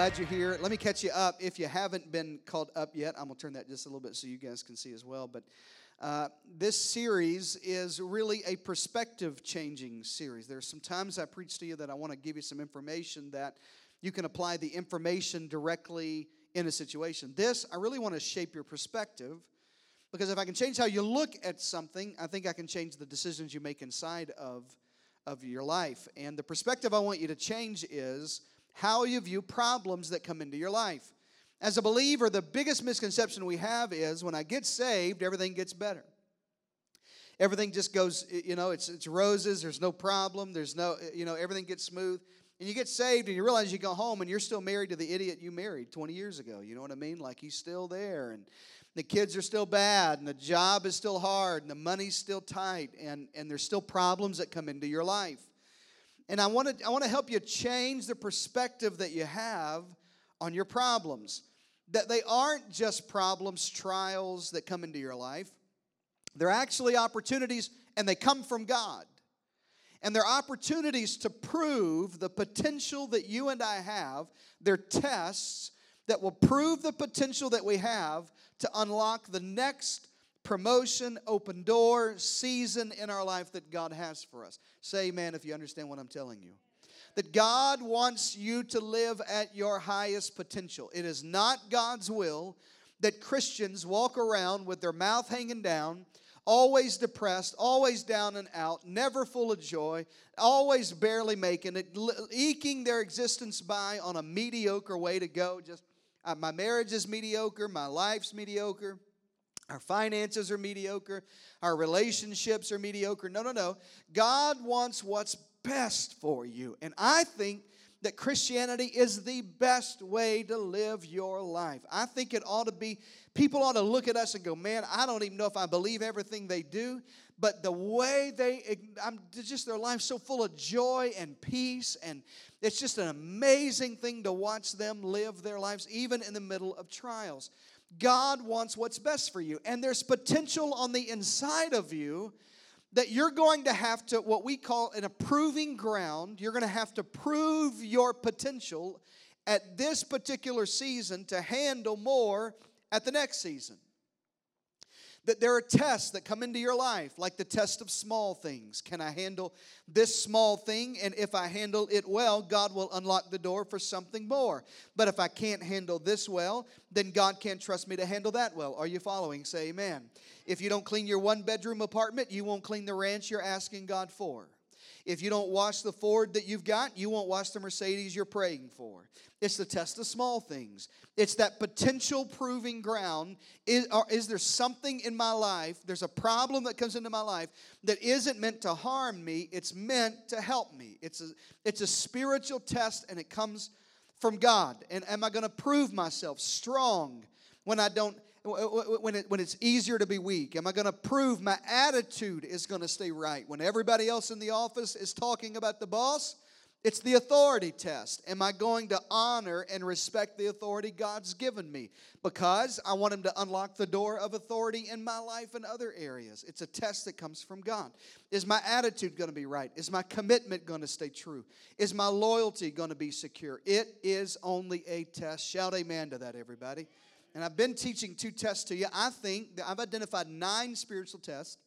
Glad you're here. Let me catch you up. If you haven't been called up yet, I'm going to turn that just a little bit so you guys can see as well. But uh, this series is really a perspective changing series. There's some times I preach to you that I want to give you some information that you can apply the information directly in a situation. This, I really want to shape your perspective because if I can change how you look at something, I think I can change the decisions you make inside of, of your life. And the perspective I want you to change is how you view problems that come into your life. As a believer, the biggest misconception we have is when I get saved, everything gets better. Everything just goes, you know, it's, it's roses, there's no problem, there's no, you know, everything gets smooth. And you get saved and you realize you go home and you're still married to the idiot you married 20 years ago. You know what I mean? Like he's still there and the kids are still bad and the job is still hard and the money's still tight and, and there's still problems that come into your life. And I want to I want to help you change the perspective that you have on your problems. That they aren't just problems, trials that come into your life. They're actually opportunities and they come from God. And they're opportunities to prove the potential that you and I have. They're tests that will prove the potential that we have to unlock the next promotion, open door, season in our life that God has for us. Say amen if you understand what I'm telling you. That God wants you to live at your highest potential. It is not God's will that Christians walk around with their mouth hanging down, always depressed, always down and out, never full of joy, always barely making it, eking their existence by on a mediocre way to go. Just uh, my marriage is mediocre, my life's mediocre. Our finances are mediocre. Our relationships are mediocre. No, no, no. God wants what's best for you. And I think that Christianity is the best way to live your life. I think it ought to be, people ought to look at us and go, man, I don't even know if I believe everything they do, but the way they, I'm just their life so full of joy and peace, and it's just an amazing thing to watch them live their lives, even in the middle of trials. God wants what's best for you. And there's potential on the inside of you that you're going to have to, what we call an approving ground, you're going to have to prove your potential at this particular season to handle more at the next season. That there are tests that come into your life, like the test of small things. Can I handle this small thing? And if I handle it well, God will unlock the door for something more. But if I can't handle this well, then God can't trust me to handle that well. Are you following? Say amen. If you don't clean your one bedroom apartment, you won't clean the ranch you're asking God for. If you don't wash the Ford that you've got, you won't wash the Mercedes you're praying for. It's the test of small things. It's that potential proving ground. Is, is there something in my life, there's a problem that comes into my life that isn't meant to harm me, it's meant to help me. It's a, it's a spiritual test and it comes from God. And am I going to prove myself strong when I don't when, it, when it's easier to be weak? Am I going to prove my attitude is going to stay right? When everybody else in the office is talking about the boss, it's the authority test. Am I going to honor and respect the authority God's given me? Because I want Him to unlock the door of authority in my life and other areas. It's a test that comes from God. Is my attitude going to be right? Is my commitment going to stay true? Is my loyalty going to be secure? It is only a test. Shout amen to that, everybody. And I've been teaching two tests to you. I think that I've identified nine spiritual tests.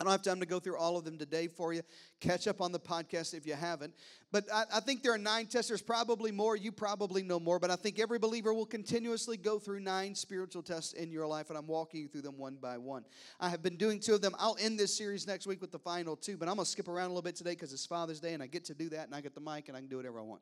I don't have time to go through all of them today for you. Catch up on the podcast if you haven't. But I, I, think there are nine tests. There's probably more. You probably know more. But I think every believer will continuously go through nine spiritual tests in your life. And I'm walking you through them one by one. I have been doing two of them. I'll end this series next week with the final two. But I'm going to skip around a little bit today because it's Father's Day and I get to do that. And I get the mic and I can do whatever I want.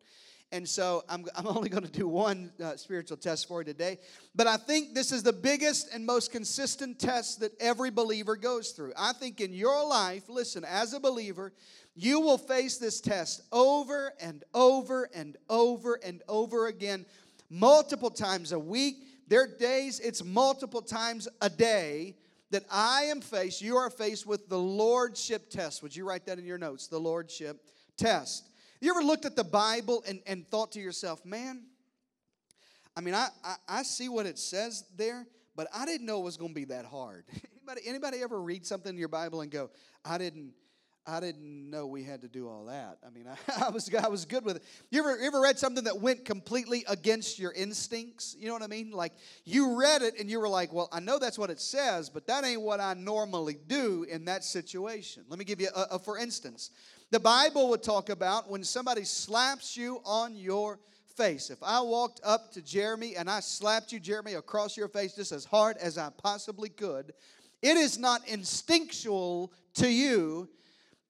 And so I'm, I'm only going to do one uh, spiritual test for you today. But I think this is the biggest and most consistent test that every believer goes through. I think in your life, listen, as a believer, you will face this test over and over and over and over again, multiple times a week. There are days, it's multiple times a day that I am faced, you are faced with the Lordship test. Would you write that in your notes? The Lordship test. You ever looked at the Bible and, and thought to yourself, man, I mean, I, I, I see what it says there, but I didn't know it was going to be that hard. anybody, anybody ever read something in your Bible and go, I didn't, I didn't know we had to do all that. I mean, I, I, was I was good with it. You ever ever read something that went completely against your instincts? You know what I mean? Like you read it and you were like, "Well, I know that's what it says, but that ain't what I normally do in that situation." Let me give you a, a for instance. The Bible would talk about when somebody slaps you on your face. If I walked up to Jeremy and I slapped you, Jeremy, across your face just as hard as I possibly could, it is not instinctual to you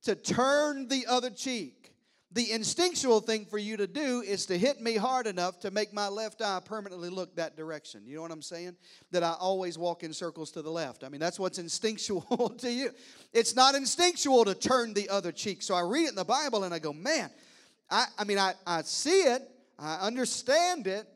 to turn the other cheek. The instinctual thing for you to do is to hit me hard enough to make my left eye permanently look that direction. You know what I'm saying? That I always walk in circles to the left. I mean, that's what's instinctual to you. It's not instinctual to turn the other cheek. So I read it in the Bible and I go, man, I, I mean, I, I see it, I understand it,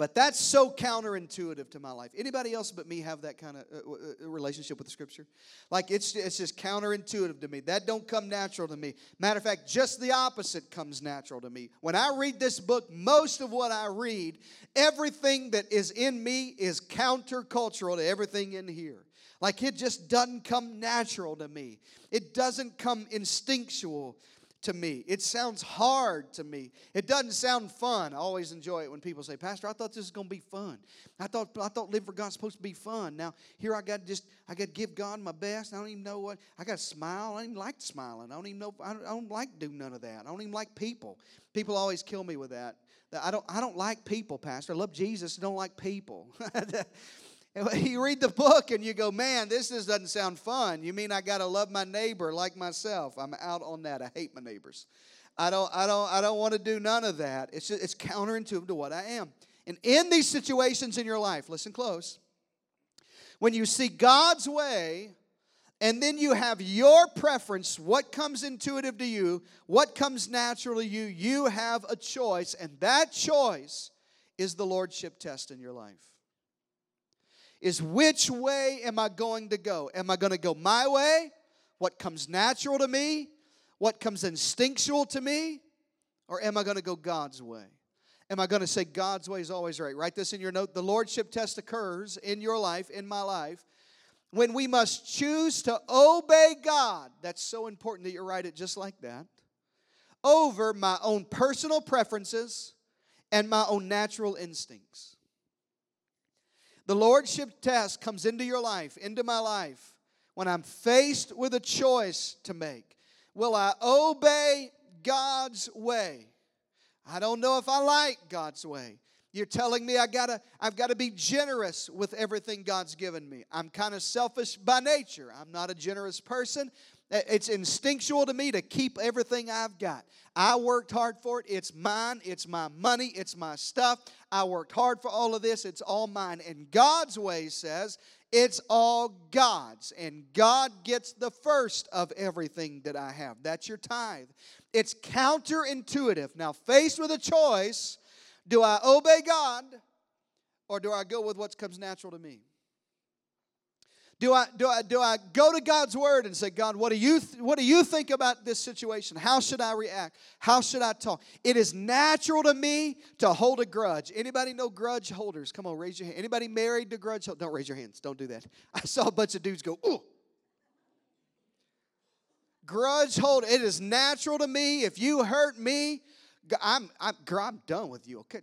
but that's so counterintuitive to my life. Anybody else but me have that kind of uh, uh, relationship with the scripture? Like it's it's just counterintuitive to me. That don't come natural to me. Matter of fact, just the opposite comes natural to me. When I read this book, most of what I read, everything that is in me is countercultural to everything in here. Like it just doesn't come natural to me. It doesn't come instinctual to me. It sounds hard to me. It doesn't sound fun. I always enjoy it when people say, Pastor, I thought this was going to be fun. I thought I thought live for God's supposed to be fun. Now here I got just I got to give God my best. I don't even know what I got to smile. I don't even like smiling. I don't even know. I don't, I don't like do none of that. I don't even like people. People always kill me with that. I don't I don't like people, Pastor. I love Jesus. Don't like people. you read the book and you go, man, this just doesn't sound fun. You mean I got to love my neighbor like myself? I'm out on that. I hate my neighbors. I don't, I don't, I don't want to do none of that. It's, just, it's counterintuitive to what I am. And in these situations in your life, listen close. When you see God's way, and then you have your preference, what comes intuitive to you, what comes naturally to you, you have a choice, and that choice is the Lordship test in your life is which way am I going to go? Am I going to go my way? What comes natural to me? What comes instinctual to me? Or am I going to go God's way? Am I going to say God's way is always right? Write this in your note. The Lordship test occurs in your life, in my life, when we must choose to obey God. That's so important that you write it just like that. Over my own personal preferences and my own natural instincts. The Lordship test comes into your life, into my life, when I'm faced with a choice to make. Will I obey God's way? I don't know if I like God's way. You're telling me I gotta, I've got to be generous with everything God's given me. I'm kind of selfish by nature. I'm not a generous person. It's instinctual to me to keep everything I've got. I worked hard for it. It's mine. It's my money. It's my stuff. I worked hard for all of this. It's all mine. And God's way says it's all God's. And God gets the first of everything that I have. That's your tithe. It's counterintuitive. Now, faced with a choice, do I obey God or do I go with what comes natural to me? Do I, do, I, do I go to God's word and say, God, what do, you th- what do you think about this situation? How should I react? How should I talk? It is natural to me to hold a grudge. Anybody know grudge holders? Come on, raise your hand. Anybody married to grudge holders? Don't raise your hands. Don't do that. I saw a bunch of dudes go, ooh. Grudge hold. It is natural to me. If you hurt me, I'm, I'm, girl, I'm done with you. Okay,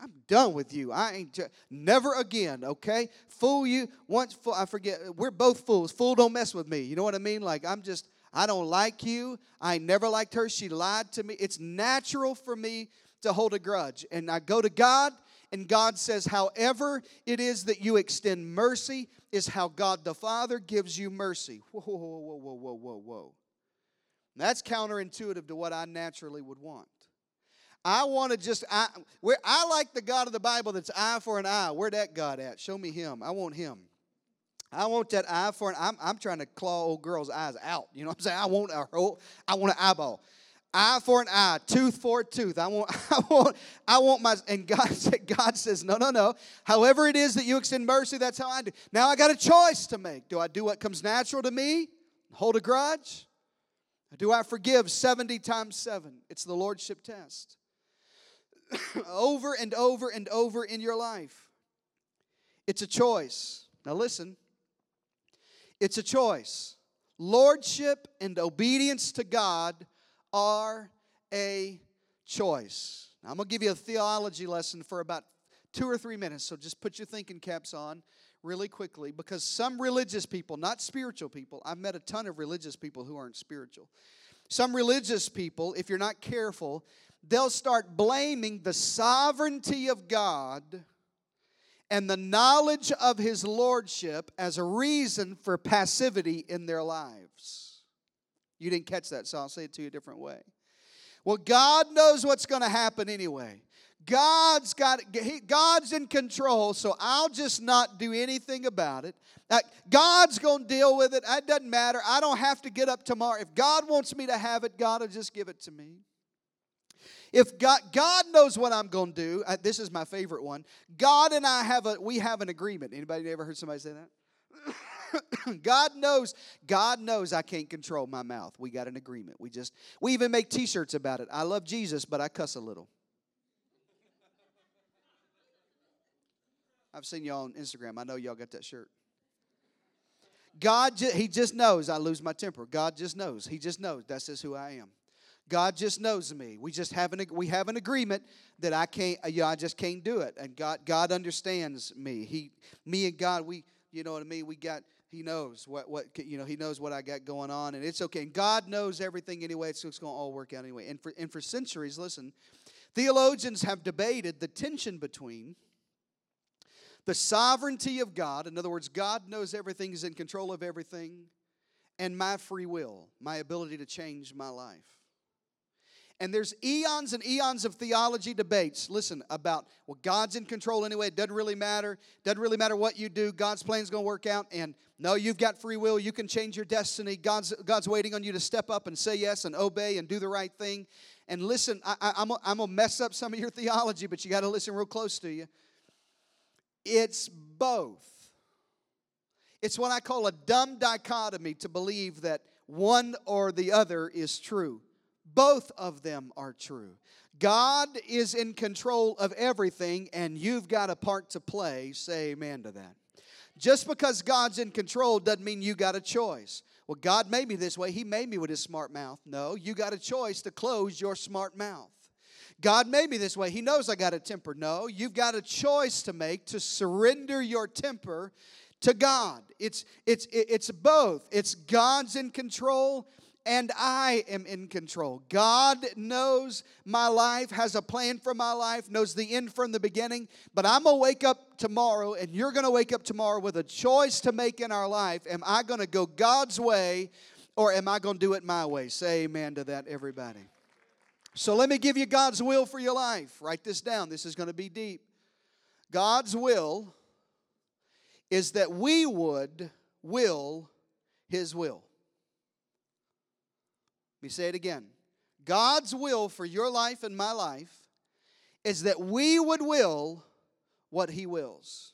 I'm done with you. I ain't never again. Okay, fool you once. Fool, I forget. We're both fools. Fool, don't mess with me. You know what I mean? Like I'm just. I don't like you. I never liked her. She lied to me. It's natural for me to hold a grudge, and I go to God, and God says, however it is that you extend mercy is how God the Father gives you mercy. Whoa, whoa, whoa, whoa, whoa, whoa, whoa. That's counterintuitive to what I naturally would want. I want to just I where I like the God of the Bible that's eye for an eye. Where that God at? Show me him. I want him. I want that eye for an I'm I'm trying to claw old girls' eyes out. You know what I'm saying? I want a I want an eyeball. Eye for an eye, tooth for a tooth. I want, I want, I want my and God said, God says, no, no, no. However it is that you extend mercy, that's how I do. Now I got a choice to make. Do I do what comes natural to me? Hold a grudge? do I forgive 70 times 7? It's the Lordship test. over and over and over in your life. It's a choice. Now, listen, it's a choice. Lordship and obedience to God are a choice. Now, I'm going to give you a theology lesson for about two or three minutes, so just put your thinking caps on really quickly because some religious people, not spiritual people, I've met a ton of religious people who aren't spiritual. Some religious people, if you're not careful, they'll start blaming the sovereignty of God and the knowledge of His Lordship as a reason for passivity in their lives. You didn't catch that, so I'll say it to you a different way. Well, God knows what's going to happen anyway. God's got God's in control, so I'll just not do anything about it. Uh, God's going to deal with it. It doesn't matter. I don't have to get up tomorrow. If God wants me to have it, God will just give it to me. If God, God knows what I'm going to do, uh, this is my favorite one. God and I have a we have an agreement. Anybody ever heard somebody say that? God knows, God knows I can't control my mouth. We got an agreement. We just we even make t-shirts about it. I love Jesus, but I cuss a little. I've seen y'all on Instagram. I know y'all got that shirt. God, He just knows I lose my temper. God just knows. He just knows. That's just who I am. God just knows me. We just have an we have an agreement that I can't. Uh, yeah, I just can't do it. And God, God understands me. He, me and God, we, you know what I mean. We got. He knows what what you know. He knows what I got going on, and it's okay. And God knows everything anyway. So it's going to all work out anyway. And for and for centuries, listen, theologians have debated the tension between the sovereignty of God, in other words, God knows everything, He's in control of everything, and my free will, my ability to change my life. And there's eons and eons of theology debates, listen, about, well, God's in control anyway. It doesn't really matter. Doesn't really matter what you do. God's plan's going to work out. And no, you've got free will. You can change your destiny. God's, God's waiting on you to step up and say yes and obey and do the right thing. And listen, I, I, I'm, I'm going to mess up some of your theology, but you got to listen real close to you. It's both. It's what I call a dumb dichotomy to believe that one or the other is true. Both of them are true. God is in control of everything, and you've got a part to play. Say amen to that. Just because God's in control doesn't mean you got a choice. Well, God made me this way. He made me with his smart mouth. No, you got a choice to close your smart mouth. God made me this way. He knows I got a temper. No, you've got a choice to make to surrender your temper to God. It's it's it's both. It's God's in control and I am in control. God knows my life, has a plan for my life, knows the end from the beginning, but I'm going to wake up tomorrow and you're going to wake up tomorrow with a choice to make in our life. Am I going to go God's way or am I going to do it my way? Say amen to that everybody. So let me give you God's will for your life. Write this down. This is going to be deep. God's will is that we would will His will. Me say it again. God's will for your life and my life is that we would will what He wills.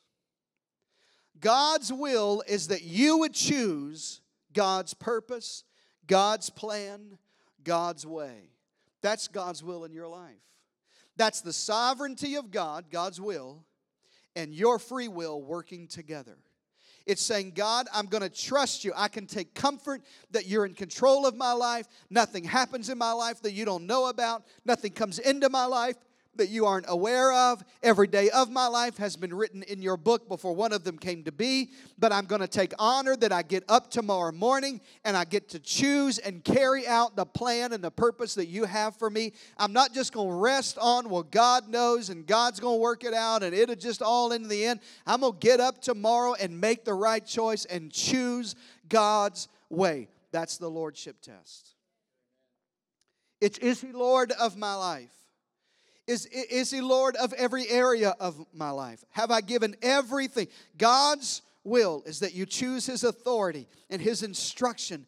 God's will is that you would choose God's purpose, God's plan, God's way. That's God's will in your life. That's the sovereignty of God, God's will, and your free will working together. It's saying, God, I'm going to trust you. I can take comfort that you're in control of my life. Nothing happens in my life that you don't know about. Nothing comes into my life that you aren't aware of. Every day of my life has been written in your book before one of them came to be. But I'm going to take honor that I get up tomorrow morning and I get to choose and carry out the plan and the purpose that you have for me. I'm not just going to rest on, well, God knows and God's going to work it out and it'll just all in the end. I'm going to get up tomorrow and make the right choice and choose God's way. That's the Lordship test. It's, is He Lord of my life? Is, is He Lord of every area of my life? Have I given everything? God's will is that you choose His authority and His instruction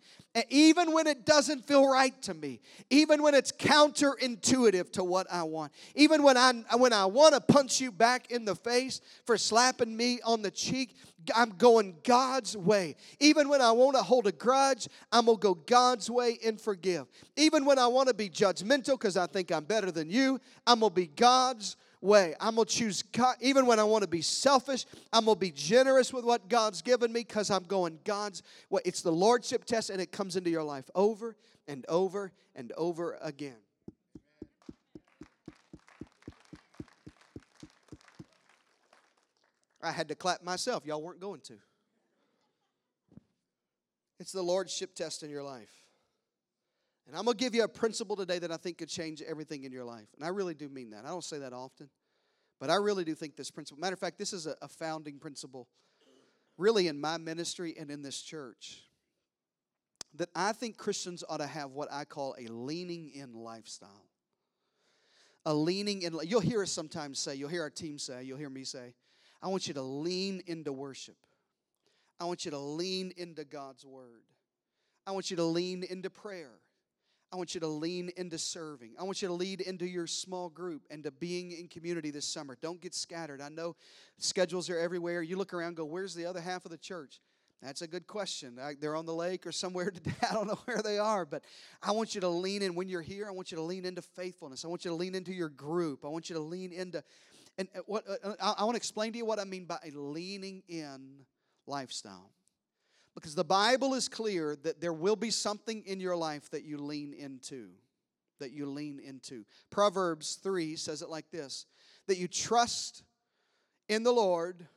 even when it doesn't feel right to me, even when it's counterintuitive to what I want, even when I when I want to punch you back in the face for slapping me on the cheek, I'm going God's way. Even when I want to hold a grudge, I'm going to go God's way and forgive. Even when I want to be judgmental because I think I'm better than you, I'm going to be God's way. I'm going to choose God, even when I want to be selfish. I'm going to be generous with what God's given me because I'm going God's way. It's the Lordship test, and it comes into your life over and over and over again. I had to clap myself. Y'all weren't going to. It's the Lordship test in your life. And I'm going to give you a principle today that I think could change everything in your life. And I really do mean that. I don't say that often, but I really do think this principle. Matter of fact, this is a, a founding principle, really, in my ministry and in this church. That I think Christians ought to have what I call a leaning in lifestyle. A leaning in, you'll hear us sometimes say, you'll hear our team say, you'll hear me say, I want you to lean into worship. I want you to lean into God's word. I want you to lean into prayer. I want you to lean into serving. I want you to lead into your small group and to being in community this summer. Don't get scattered. I know schedules are everywhere. You look around go, where's the other half of the church? That's a good question. They're on the lake or somewhere today. I don't know where they are, but I want you to lean in. When you're here, I want you to lean into faithfulness. I want you to lean into your group. I want you to lean into, and uh, what uh, uh, I want to explain to you what I mean by a leaning in lifestyle. Because the Bible is clear that there will be something in your life that you lean into. That you lean into. Proverbs 3 says it like this that you trust in the Lord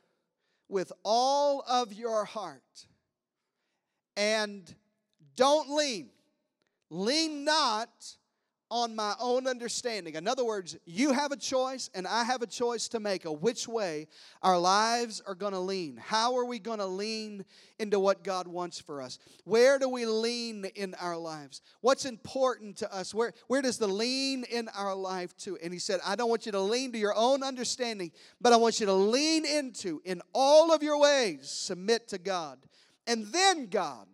with all of your heart and don't lean. Lean not on my own understanding. In other words, you have a choice and I have a choice to make of which way our lives are going to lean. How are we going to lean into what God wants for us? Where do we lean in our lives? What's important to us? Where, where does the lean in our life to? And he said, I don't want you to lean to your own understanding, but I want you to lean into, in all of your ways, submit to God. And then God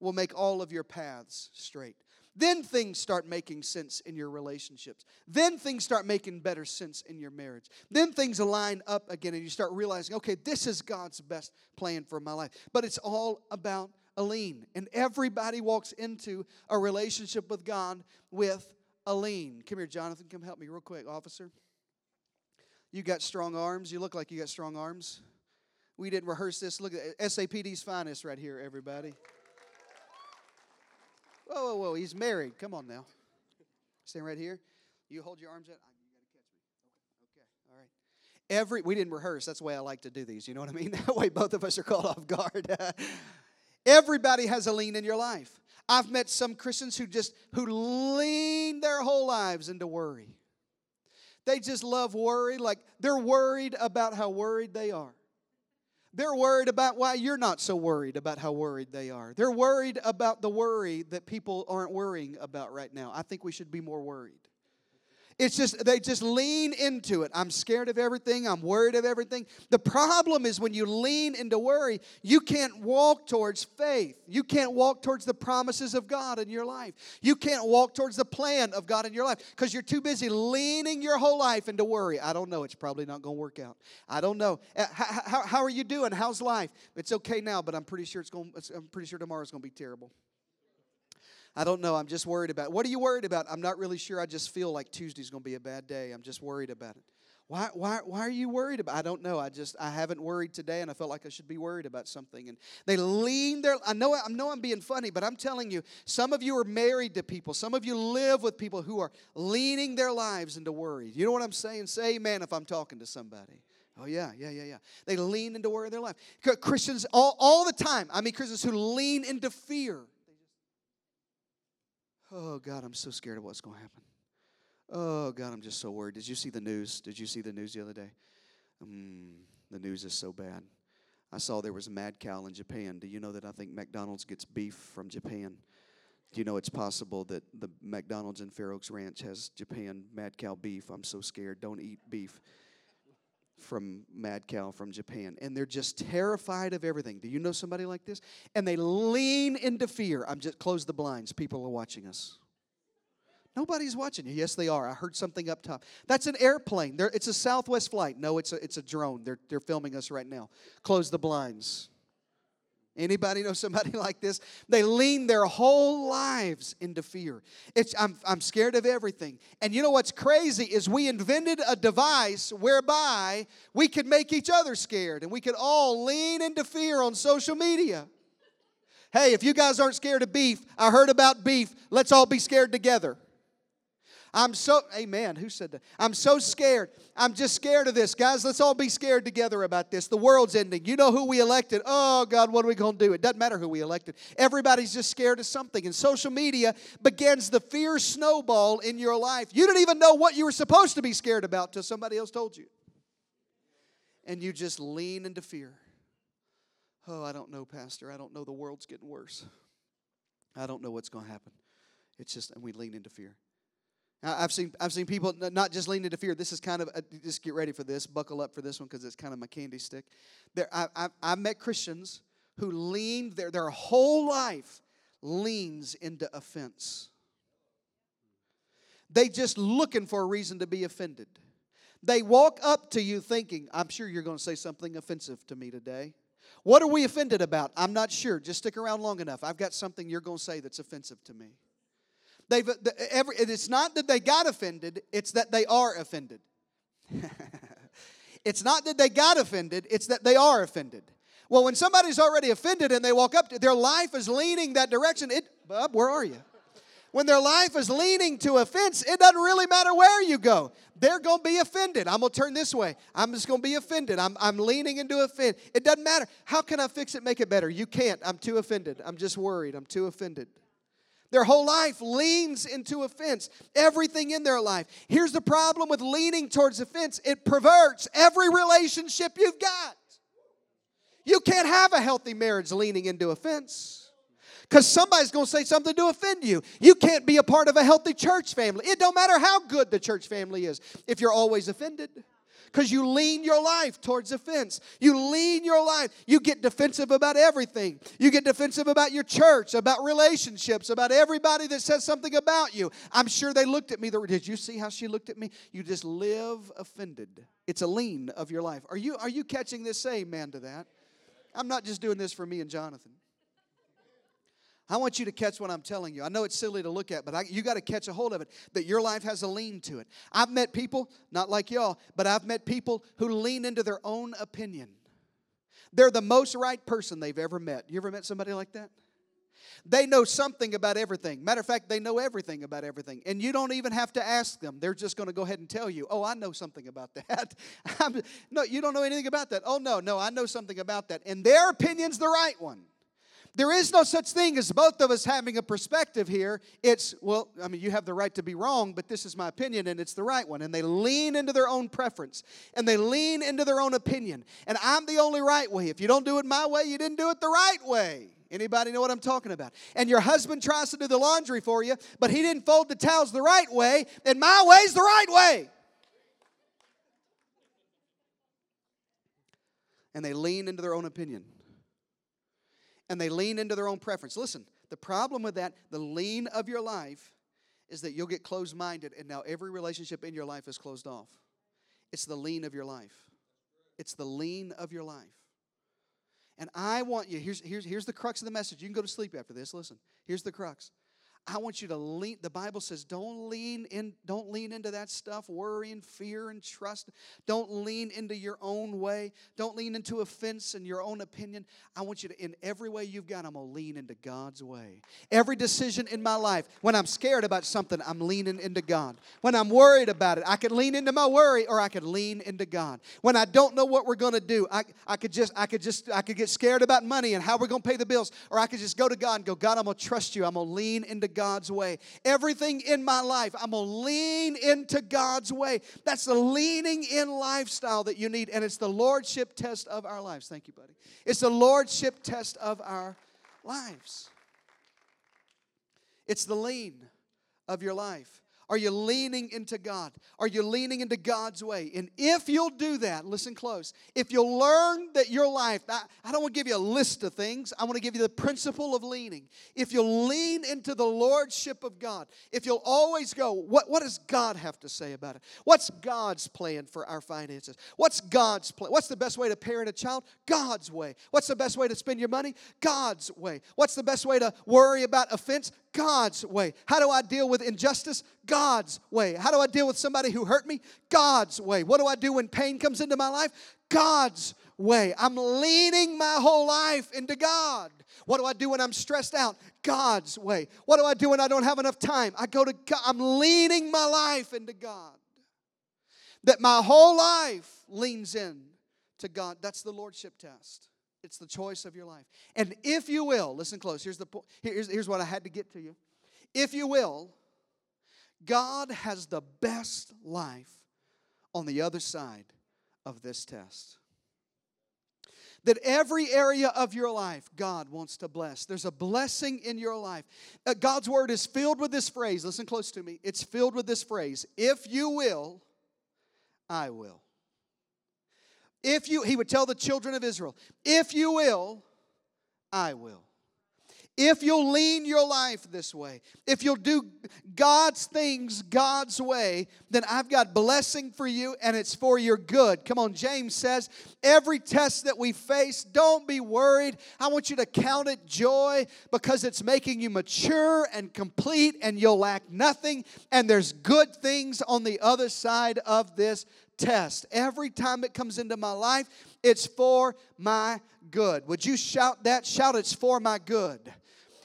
will make all of your paths straight. Then things start making sense in your relationships. Then things start making better sense in your marriage. Then things align up again and you start realizing, okay, this is God's best plan for my life. But it's all about a lean. And everybody walks into a relationship with God with a lean. Come here, Jonathan. Come help me real quick, officer. You got strong arms. You look like you got strong arms. We didn't rehearse this. Look at SAPD's finest right here, everybody. Whoa, whoa, whoa. He's married. Come on now. Stand right here. You hold your arms out. Ah, you got to catch me. Okay. Okay. All right. Every we didn't rehearse. That's the way I like to do these. You know what I mean? That way both of us are caught off guard. Everybody has a lean in your life. I've met some Christians who just who lean their whole lives into worry. They just love worry like they're worried about how worried they are. They're worried about why you're not so worried about how worried they are. They're worried about the worry that people aren't worrying about right now. I think we should be more worried. It's just, they just lean into it. I'm scared of everything. I'm worried of everything. The problem is when you lean into worry, you can't walk towards faith. You can't walk towards the promises of God in your life. You can't walk towards the plan of God in your life because you're too busy leaning your whole life into worry. I don't know. It's probably not going to work out. I don't know. Uh, how, how, how are you doing? How's life? It's okay now, but I'm pretty sure it's going. I'm pretty sure tomorrow's going to be terrible. I don't know. I'm just worried about. It. What are you worried about? I'm not really sure. I just feel like Tuesday's going to be a bad day. I'm just worried about it. Why, why, why are you worried about? I don't know. I just I haven't worried today, and I felt like I should be worried about something. And they lean their. I know I know I'm being funny, but I'm telling you, some of you are married to people. Some of you live with people who are leaning their lives into worry. You know what I'm saying? Say amen if I'm talking to somebody. Oh, yeah, yeah, yeah, yeah. They lean into worry in their life. Christians all, all the time. I mean, Christians who lean into fear. Oh, God, I'm so scared of what's going to happen. Oh, God, I'm just so worried. Did you see the news? Did you see the news the other day? Mm, the news is so bad. I saw there was a mad cow in Japan. Do you know that I think McDonald's gets beef from Japan? Do you know it's possible that the McDonald's in Fair Oaks Ranch has Japan mad cow beef? I'm so scared. Don't eat beef from Mad Cow from Japan. And they're just terrified of everything. Do you know somebody like this? And they lean into fear. I'm just close the blinds. People are watching us. Nobody's watching you. Yes, they are. I heard something up top. That's an airplane. They're, it's a Southwest flight. No, it's a, it's a drone. They're, they're filming us right now. Close the blinds. Anybody know somebody like this? They lean their whole lives into fear. It's I'm I'm scared of everything. And you know what's crazy is we invented a device whereby we could make each other scared and we could all lean into fear on social media. Hey, if you guys aren't scared of beef, I heard about beef. Let's all be scared together. I'm so, amen. Who said that? I'm so scared. I'm just scared of this. Guys, let's all be scared together about this. The world's ending. You know who we elected. Oh, God, what are we going to do? It doesn't matter who we elected. Everybody's just scared of something. And social media begins the fear snowball in your life. You didn't even know what you were supposed to be scared about till somebody else told you. And you just lean into fear. Oh, I don't know, Pastor. I don't know. The world's getting worse. I don't know what's going to happen. It's just, and we lean into fear. I've seen I've seen people not just lean into fear. This is kind of a, just get ready for this. Buckle up for this one because it's kind of my candy stick. There, I, I, I met Christians who leaned their their whole life leans into offense. They just looking for a reason to be offended. They walk up to you thinking, "I'm sure you're going to say something offensive to me today." What are we offended about? I'm not sure. Just stick around long enough. I've got something you're going to say that's offensive to me. They've, uh, every, it's not that they got offended, it's that they are offended. it's not that they got offended, it's that they are offended. Well, when somebody's already offended and they walk up to their life is leaning that direction, it Bub, where are you? When their life is leaning to offense, it doesn't really matter where you go. They're going to be offended. I'm going to turn this way. I'm just going to be offended. I'm, I'm leaning into offense. It doesn't matter. How can I fix it, make it better? You can't. I'm too offended. I'm just worried. I'm too offended. Their whole life leans into offense. Everything in their life. Here's the problem with leaning towards offense it perverts every relationship you've got. You can't have a healthy marriage leaning into offense because somebody's going to say something to offend you. You can't be a part of a healthy church family. It don't matter how good the church family is if you're always offended because you lean your life towards offense. You lean your life. You get defensive about everything. You get defensive about your church, about relationships, about everybody that says something about you. I'm sure they looked at me. Did you see how she looked at me? You just live offended. It's a lean of your life. Are you, are you catching this? Say amen to that. I'm not just doing this for me and Jonathan. I want you to catch what I'm telling you. I know it's silly to look at, but I, you got to catch a hold of it that your life has a lean to it. I've met people, not like y'all, but I've met people who lean into their own opinion. They're the most right person they've ever met. You ever met somebody like that? They know something about everything. Matter of fact, they know everything about everything. And you don't even have to ask them. They're just going to go ahead and tell you, oh, I know something about that. no, you don't know anything about that. Oh, no, no, I know something about that. And their opinion's the right one. There is no such thing as both of us having a perspective here. It's, well, I mean, you have the right to be wrong, but this is my opinion and it's the right one. And they lean into their own preference and they lean into their own opinion. And I'm the only right way. If you don't do it my way, you didn't do it the right way. Anybody know what I'm talking about? And your husband tries to do the laundry for you, but he didn't fold the towels the right way, and my way's the right way. And they lean into their own opinion and they lean into their own preference. Listen, the problem with that, the lean of your life, is that you'll get closed minded, and now every relationship in your life is closed off. It's the lean of your life. It's the lean of your life. And I want you, here's, here's, here's the crux of the message. You can go to sleep after this. Listen, here's the crux. I want you to lean. The Bible says, don't lean in, don't lean into that stuff, worry and fear and trust. Don't lean into your own way. Don't lean into offense and your own opinion. I want you to, in every way you've got, I'm gonna lean into God's way. Every decision in my life, when I'm scared about something, I'm leaning into God. When I'm worried about it, I can lean into my worry or I could lean into God. When I don't know what we're gonna do, I, I could just, I could just, I could get scared about money and how we're gonna pay the bills, or I could just go to God and go, God, I'm gonna trust you. I'm gonna lean into God's way. Everything in my life, I'm going to lean into God's way. That's the leaning in lifestyle that you need, and it's the lordship test of our lives. Thank you, buddy. It's the lordship test of our lives. It's the lean of your life. Are you leaning into God? Are you leaning into God's way? And if you'll do that, listen close. If you'll learn that your life, I, I don't want to give you a list of things, I want to give you the principle of leaning. If you'll lean into the Lordship of God, if you'll always go, what, what does God have to say about it? What's God's plan for our finances? What's God's plan? What's the best way to parent a child? God's way. What's the best way to spend your money? God's way. What's the best way to worry about offense? God's way. How do I deal with injustice? God's way. How do I deal with somebody who hurt me? God's way. What do I do when pain comes into my life? God's way. I'm leaning my whole life into God. What do I do when I'm stressed out? God's way. What do I do when I don't have enough time? I go to God. I'm leaning my life into God. That my whole life leans in to God. That's the lordship test. It's the choice of your life. And if you will, listen close. Here's the here's, here's what I had to get to you. If you will, God has the best life on the other side of this test. That every area of your life, God wants to bless. There's a blessing in your life. Uh, God's word is filled with this phrase. Listen close to me. It's filled with this phrase If you will, I will. If you, he would tell the children of Israel, if you will, I will. If you'll lean your life this way, if you'll do God's things God's way, then I've got blessing for you and it's for your good. Come on, James says, every test that we face, don't be worried. I want you to count it joy because it's making you mature and complete and you'll lack nothing. And there's good things on the other side of this test. Every time it comes into my life, it's for my good. Would you shout that? Shout, it's for my good.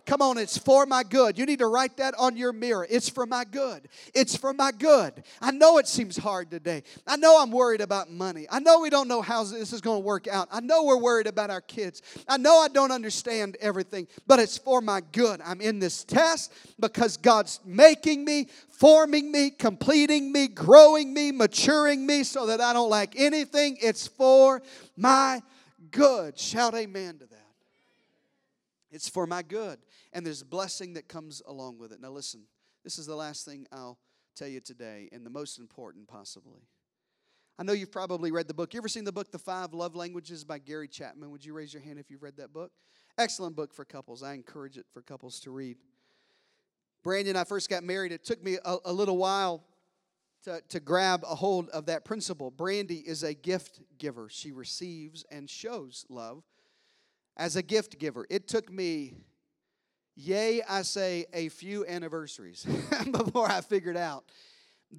Come on, it's for my good. You need to write that on your mirror. It's for my good. It's for my good. I know it seems hard today. I know I'm worried about money. I know we don't know how this is going to work out. I know we're worried about our kids. I know I don't understand everything, but it's for my good. I'm in this test because God's making me, forming me, completing me, growing me, maturing me so that I don't lack anything. It's for my good. Shout amen to that. It's for my good. And there's blessing that comes along with it. Now, listen, this is the last thing I'll tell you today, and the most important possibly. I know you've probably read the book. You ever seen the book, The Five Love Languages by Gary Chapman? Would you raise your hand if you've read that book? Excellent book for couples. I encourage it for couples to read. Brandon and I first got married. It took me a, a little while to, to grab a hold of that principle. Brandy is a gift giver, she receives and shows love as a gift giver. It took me, yay, I say, a few anniversaries before I figured out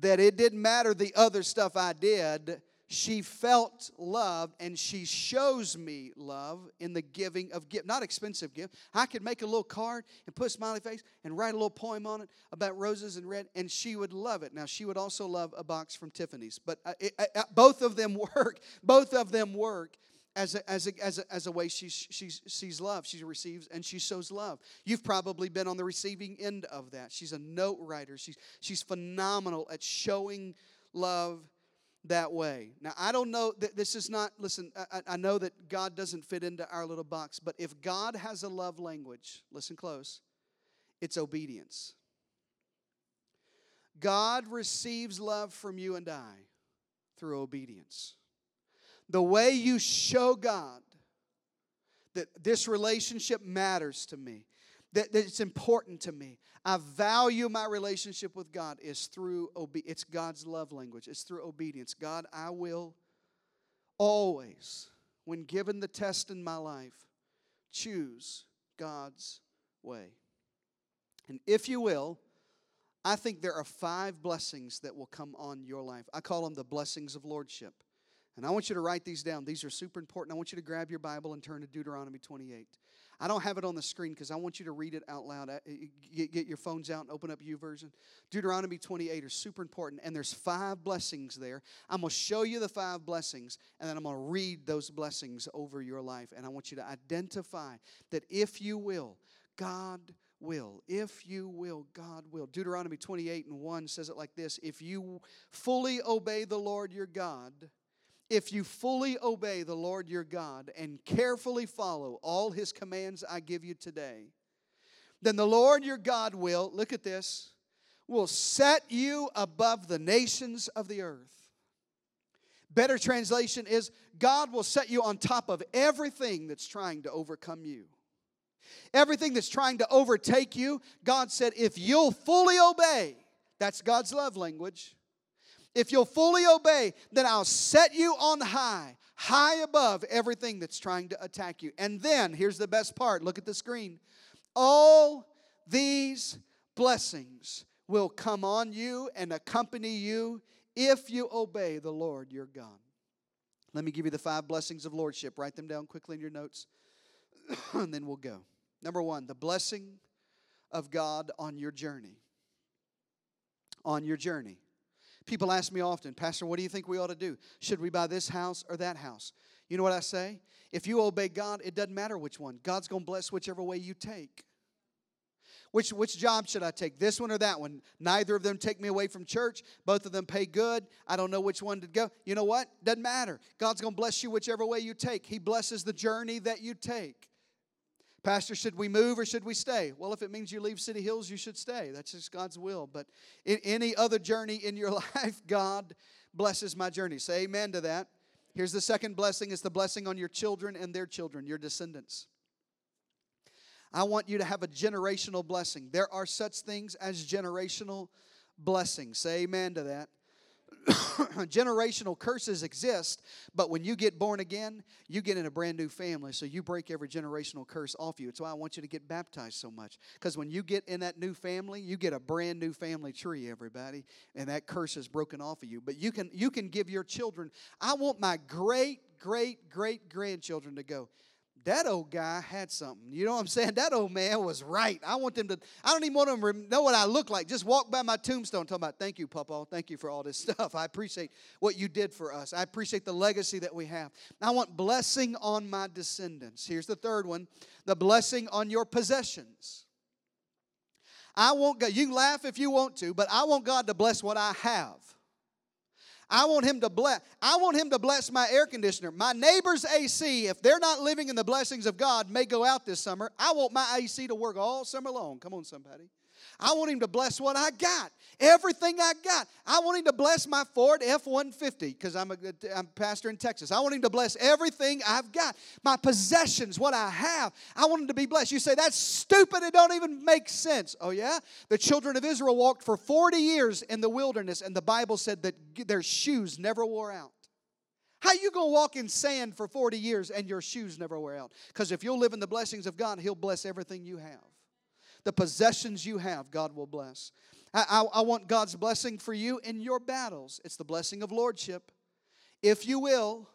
that it didn't matter the other stuff I did. She felt love and she shows me love in the giving of gift. Not expensive gift. I could make a little card and put a smiley face and write a little poem on it about roses and red, and she would love it. Now, she would also love a box from Tiffany's, but uh, it, uh, both of them work. Both of them work as a, as a, as a, as a way she, she sees love. She receives and she shows love. You've probably been on the receiving end of that. She's a note writer, she's, she's phenomenal at showing love that way. Now, I don't know that this is not, listen, I, I know that God doesn't fit into our little box, but if God has a love language, listen close, it's obedience. God receives love from you and I through obedience the way you show God that this relationship matters to me, that, that it's important to me. I value my relationship with God is through obe- it's God's love language. It's through obedience. God, I will always, when given the test in my life, choose God's way. And if you will, I think there are five blessings that will come on your life. I call them the blessings of lordship. And I want you to write these down. These are super important. I want you to grab your Bible and turn to Deuteronomy 28. I don't have it on the screen because I want you to read it out loud. Uh, get, your phones out and open up U YouVersion. Deuteronomy 28 are super important, and there's five blessings there. I'm going to show you the five blessings, and then I'm going to read those blessings over your life. And I want you to identify that if you will, God will. If you will, God will. Deuteronomy 28 and 1 says it like this If you fully obey the Lord your God, if you fully obey the Lord your God and carefully follow all his commands I give you today, then the Lord your God will, look at this, will set you above the nations of the earth. Better translation is God will set you on top of everything that's trying to overcome you. Everything that's trying to overtake you, God said, if you'll fully obey, that's God's love language. If you'll fully obey, then I'll set you on high, high above everything that's trying to attack you. And then, here's the best part look at the screen. All these blessings will come on you and accompany you if you obey the Lord your God. Let me give you the five blessings of lordship. Write them down quickly in your notes, and then we'll go. Number one, the blessing of God on your journey. On your journey. People ask me often, Pastor, what do you think we ought to do? Should we buy this house or that house? You know what I say? If you obey God, it doesn't matter which one. God's going to bless whichever way you take. Which, which job should I take? This one or that one? Neither of them take me away from church. Both of them pay good. I don't know which one to go. You know what? Doesn't matter. God's going to bless you whichever way you take. He blesses the journey that you take. Pastor, should we move or should we stay? Well, if it means you leave City Hills, you should stay. That's just God's will. But in any other journey in your life, God blesses my journey. Say amen to that. Here's the second blessing it's the blessing on your children and their children, your descendants. I want you to have a generational blessing. There are such things as generational blessings. Say amen to that. generational curses exist, but when you get born again, you get in a brand new family. So you break every generational curse off you. It's why I want you to get baptized so much. Because when you get in that new family, you get a brand new family tree, everybody, and that curse is broken off of you. But you can you can give your children, I want my great, great, great grandchildren to go that old guy had something. You know what I'm saying? That old man was right. I want them to, I don't even want them to know what I look like. Just walk by my tombstone talking about, thank you, Papa. Thank you for all this stuff. I appreciate what you did for us. I appreciate the legacy that we have. I want blessing on my descendants. Here's the third one the blessing on your possessions. I want God, you laugh if you want to, but I want God to bless what I have. I want him to bless. I want him to bless my air conditioner. My neighbor's AC, if they're not living in the blessings of God, may go out this summer. I want my AC to work all summer long. Come on, somebody. I want him to bless what I got, everything I got. I want him to bless my Ford F 150 because I'm a I'm pastor in Texas. I want him to bless everything I've got, my possessions, what I have. I want him to be blessed. You say, that's stupid. It don't even make sense. Oh, yeah? The children of Israel walked for 40 years in the wilderness, and the Bible said that their shoes never wore out. How you to walk in sand for 40 years and your shoes never wear out? Because if you'll live in the blessings of God, He'll bless everything you have. The possessions you have, God will bless. I, I, I want God's blessing for you in your battles. It's the blessing of lordship. If you will,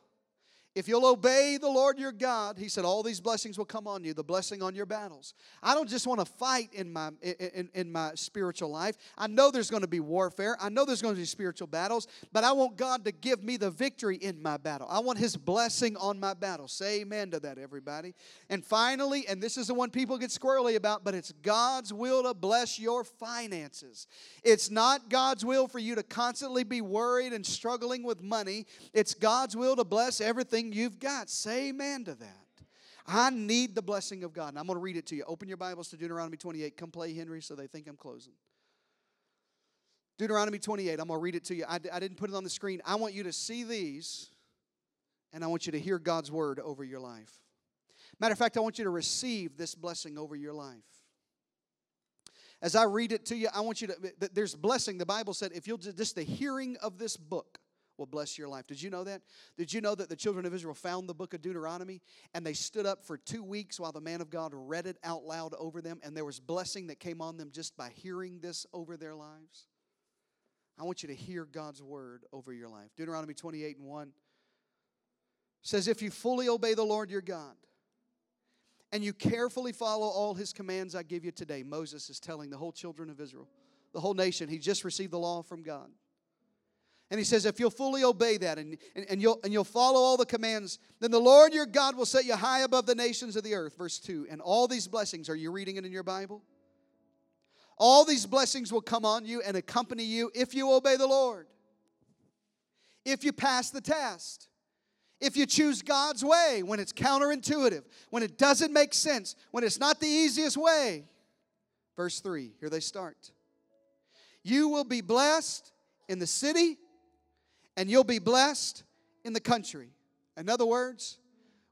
if you'll obey the Lord your God, he said, all these blessings will come on you, the blessing on your battles. I don't just want to fight in my, in, in my spiritual life. I know there's going to be warfare. I know there's going to be spiritual battles, but I want God to give me the victory in my battle. I want his blessing on my battle. Say amen to that, everybody. And finally, and this is the one people get squirrely about, but it's God's will to bless your finances. It's not God's will for you to constantly be worried and struggling with money. It's God's will to bless everything everything you've got. Say amen to that. I need the blessing of God. And I'm going to read it to you. Open your Bibles to Deuteronomy 28. Come play Henry so they think I'm closing. Deuteronomy 28. I'm going to read it to you. I, I didn't put it on the screen. I want you to see these and I want you to hear God's word over your life. Matter of fact, I want you to receive this blessing over your life. As I read it to you, I want you to, there's blessing. The Bible said, if you'll just the hearing of this book, will bless your life. Did you know that? Did you know that the children of Israel found the book of Deuteronomy and they stood up for two weeks while the man of God read it out loud over them and there was blessing that came on them just by hearing this over their lives? I want you to hear God's word over your life. Deuteronomy 28 and 1 says, If you fully obey the Lord your God, and you carefully follow all his commands I give you today. Moses is telling the whole children of Israel, the whole nation. He just received the law from God. And he says, if you'll fully obey that and, and, and, you'll, and you'll follow all the commands, then the Lord your God will set you high above the nations of the earth. Verse 2. And all these blessings, are you reading it in your Bible? All these blessings will come on you and accompany you if you obey the Lord. If you pass the test. If you choose God's way when it's counterintuitive, when it doesn't make sense, when it's not the easiest way. Verse 3, here they start. You will be blessed in the city, and you'll be blessed in the country. In other words,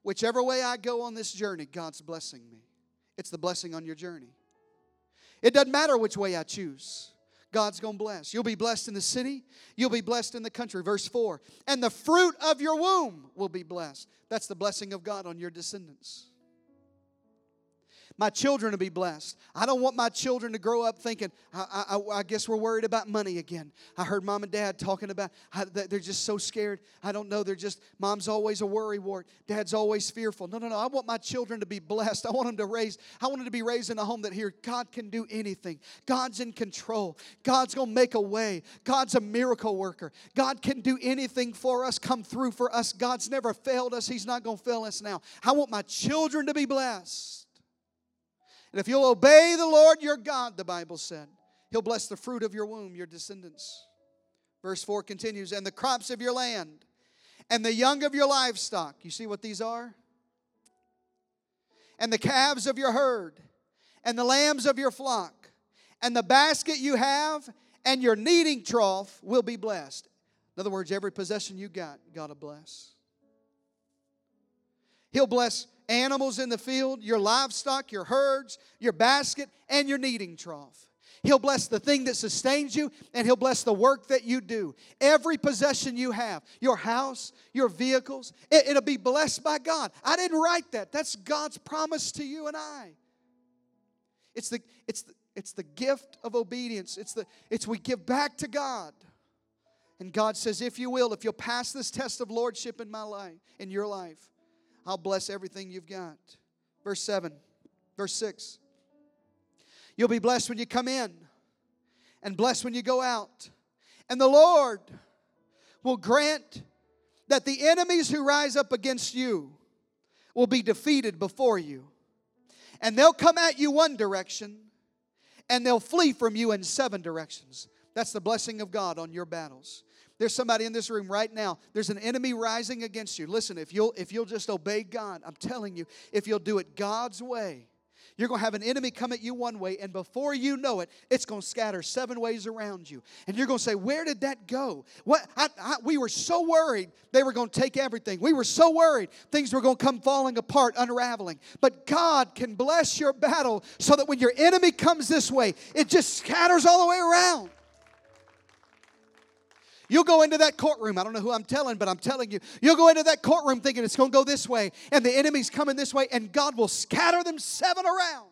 whichever way I go on this journey, God's blessing me. It's the blessing on your journey. It doesn't matter which way I choose. God's going to bless. You'll be blessed in the city, you'll be blessed in the country. Verse 4 And the fruit of your womb will be blessed. That's the blessing of God on your descendants. My children to be blessed. I don't want my children to grow up thinking, I, I, I guess we're worried about money again. I heard mom and dad talking about how they're just so scared. I don't know. They're just, mom's always a worry wart. Dad's always fearful. No, no, no. I want my children to be blessed. I want them to raise, I want them to be raised in a home that here, God can do anything. God's in control. God's going to make a way. God's a miracle worker. God can do anything for us, come through for us. God's never failed us. He's not going to fail us now. I want my children to be blessed. And if you'll obey the Lord your God, the Bible said, He'll bless the fruit of your womb, your descendants. Verse 4 continues, and the crops of your land, and the young of your livestock. You see what these are? And the calves of your herd, and the lambs of your flock, and the basket you have, and your kneading trough will be blessed. In other words, every possession you got, God will bless. He'll bless animals in the field, your livestock, your herds, your basket, and your kneading trough. He'll bless the thing that sustains you, and He'll bless the work that you do. Every possession you have, your house, your vehicles, it, will be blessed by God. I didn't write that. That's God's promise to you and I. It's the, it's the, it's the gift of obedience. It's, the, it's we give back to God. And God says, if you will, if you'll pass this test of lordship in my life, in your life, I'll bless everything you've got. Verse 7, verse 6. You'll be blessed when you come in and blessed when you go out. And the Lord will grant that the enemies who rise up against you will be defeated before you. And they'll come at you one direction and they'll flee from you in seven directions. That's the blessing of God on your battles. There's somebody in this room right now. There's an enemy rising against you. Listen, if you'll if you'll just obey God, I'm telling you, if you'll do it God's way, you're going to have an enemy come at you one way, and before you know it, it's going to scatter seven ways around you. And you're going to say, Where did that go? What? I, I, we were so worried they were going to take everything. We were so worried things were going to come falling apart, unraveling. But God can bless your battle so that when your enemy comes this way, it just scatters all the way around. You'll go into that courtroom. I don't know who I'm telling, but I'm telling you. You'll go into that courtroom thinking it's going to go this way, and the enemy's coming this way, and God will scatter them seven around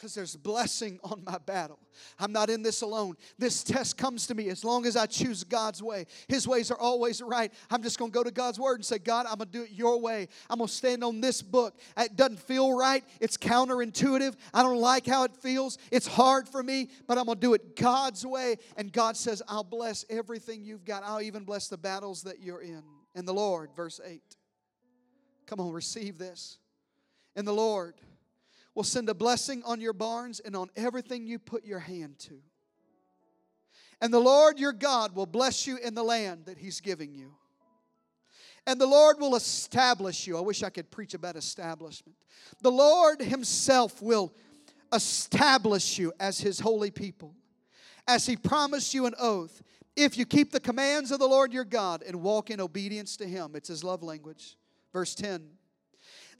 because there's blessing on my battle. I'm not in this alone. This test comes to me as long as I choose God's way. His ways are always right. I'm just going to go to God's word and say, God, I'm going to do it your way. I'm going to stand on this book. It doesn't feel right. It's counterintuitive. I don't like how it feels. It's hard for me, but I'm going to do it God's way. And God says, I'll bless everything you've got. I'll even bless the battles that you're in. And the Lord, verse 8. Come on, receive this. And the Lord will send a blessing on your barns and on everything you put your hand to. And the Lord your God will bless you in the land that He's giving you. And the Lord will establish you. I wish I could preach about establishment. The Lord Himself will establish you as His holy people, as He promised you an oath. If you keep the commands of the Lord your God and walk in obedience to Him, it's His love language. Verse 10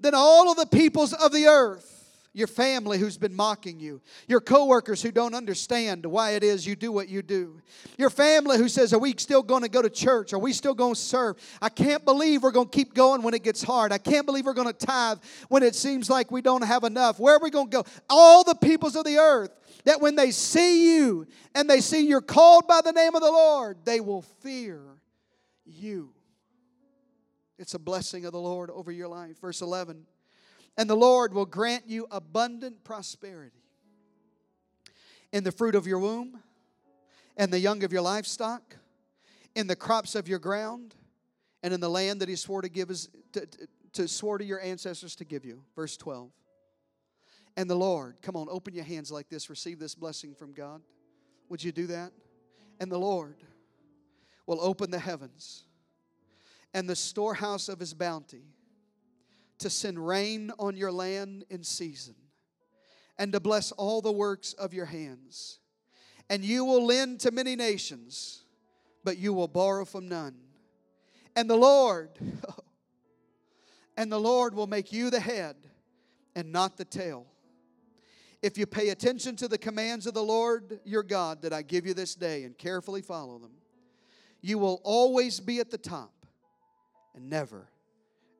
Then all of the peoples of the earth your family who's been mocking you, your coworkers who don't understand why it is you do what you do, your family who says, Are we still going to go to church? Are we still going to serve? I can't believe we're going to keep going when it gets hard. I can't believe we're going to tithe when it seems like we don't have enough. Where are we going to go? All the peoples of the earth, that when they see you and they see you're called by the name of the Lord, they will fear you. It's a blessing of the Lord over your life. Verse 11 and the Lord will grant you abundant prosperity in the fruit of your womb, and the young of your livestock, in the crops of your ground, and in the land that He swore to give us to, to, to swore to your ancestors to give you. Verse 12. And the Lord, come on, open your hands like this, receive this blessing from God. Would you do that? And the Lord will open the heavens and the storehouse of his bounty to send rain on your land in season and to bless all the works of your hands. And you will lend to many nations, but you will borrow from none. And the Lord, and the Lord will make you the head and not the tail. If you pay attention to the commands of the Lord your God that I give you this day and carefully follow them, you will always be at the top and never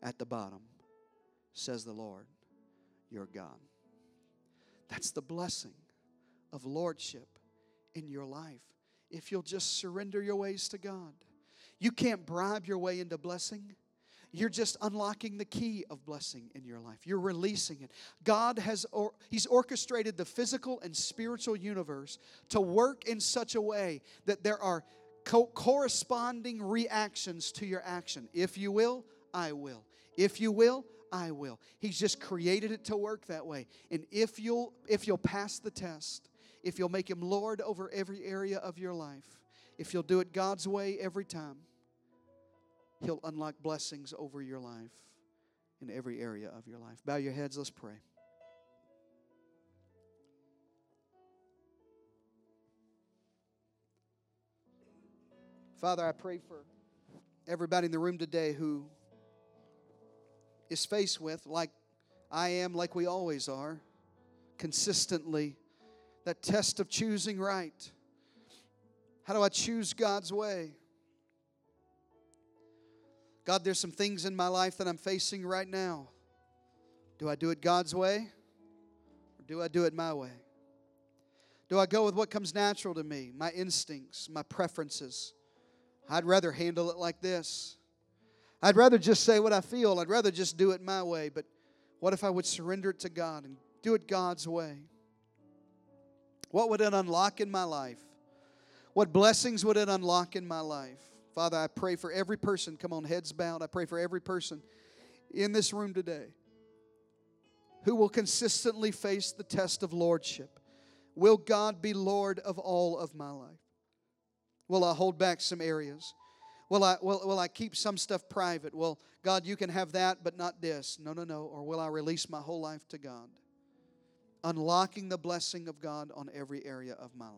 at the bottom, says the Lord your God. That's the blessing of lordship in your life if you'll just surrender your ways to God. You can't bribe your way into blessing. You're just unlocking the key of blessing in your life. You're releasing it. God has or, he's orchestrated the physical and spiritual universe to work in such a way that there are co- corresponding reactions to your action. If you will, I will. If you will, I will. He's just created it to work that way. And if you'll if you'll pass the test, if you'll make him Lord over every area of your life, if you'll do it God's way every time, he'll unlock blessings over your life in every area of your life. Bow your heads, let's pray. Father, I pray for everybody in the room today who is faced with, like I am, like we always are, consistently, that test of choosing right. How do I choose God's way? God, there's some things in my life that I'm facing right now. Do I do it God's way or do I do it my way? Do I go with what comes natural to me, my instincts, my preferences? I'd rather handle it like this. I'd rather just say what I feel. I'd rather just do it my way. But what if I would surrender it to God and do it God's way? What would it unlock in my life? What blessings would it unlock in my life? Father, I pray for every person, come on, heads bowed. I pray for every person in this room today who will consistently face the test of lordship. Will God be Lord of all of my life? Will I hold back some areas? Will I, will, will I keep some stuff private? Well, God, you can have that, but not this. No, no, no. Or will I release my whole life to God? Unlocking the blessing of God on every area of my life.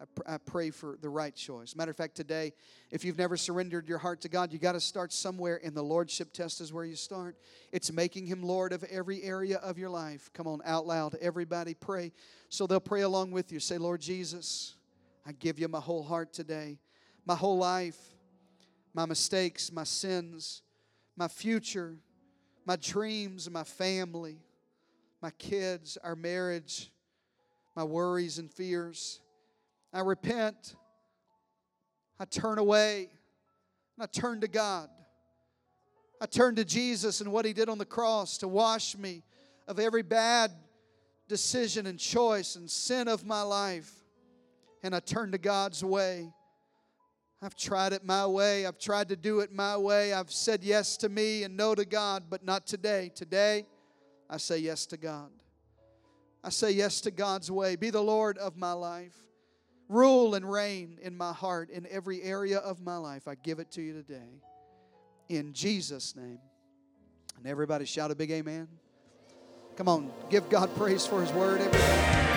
I, pr- I pray for the right choice. Matter of fact, today, if you've never surrendered your heart to God, you got to start somewhere, and the Lordship test is where you start. It's making Him Lord of every area of your life. Come on, out loud. Everybody pray. So they'll pray along with you. Say, Lord Jesus, I give you my whole heart today my whole life, my mistakes, my sins, my future, my dreams, my family, my kids, our marriage, my worries and fears. I repent. I turn away and I turn to God. I turn to Jesus and what He did on the cross to wash me of every bad decision and choice and sin of my life. And I turn to God's way. I've tried it my way. I've tried to do it my way. I've said yes to me and no to God, but not today. Today, I say yes to God. I say yes to God's way. Be the Lord of my life. Rule and reign in my heart in every area of my life. I give it to you today. In Jesus' name. And everybody shout a big amen. Come on, give God praise for His word, everybody.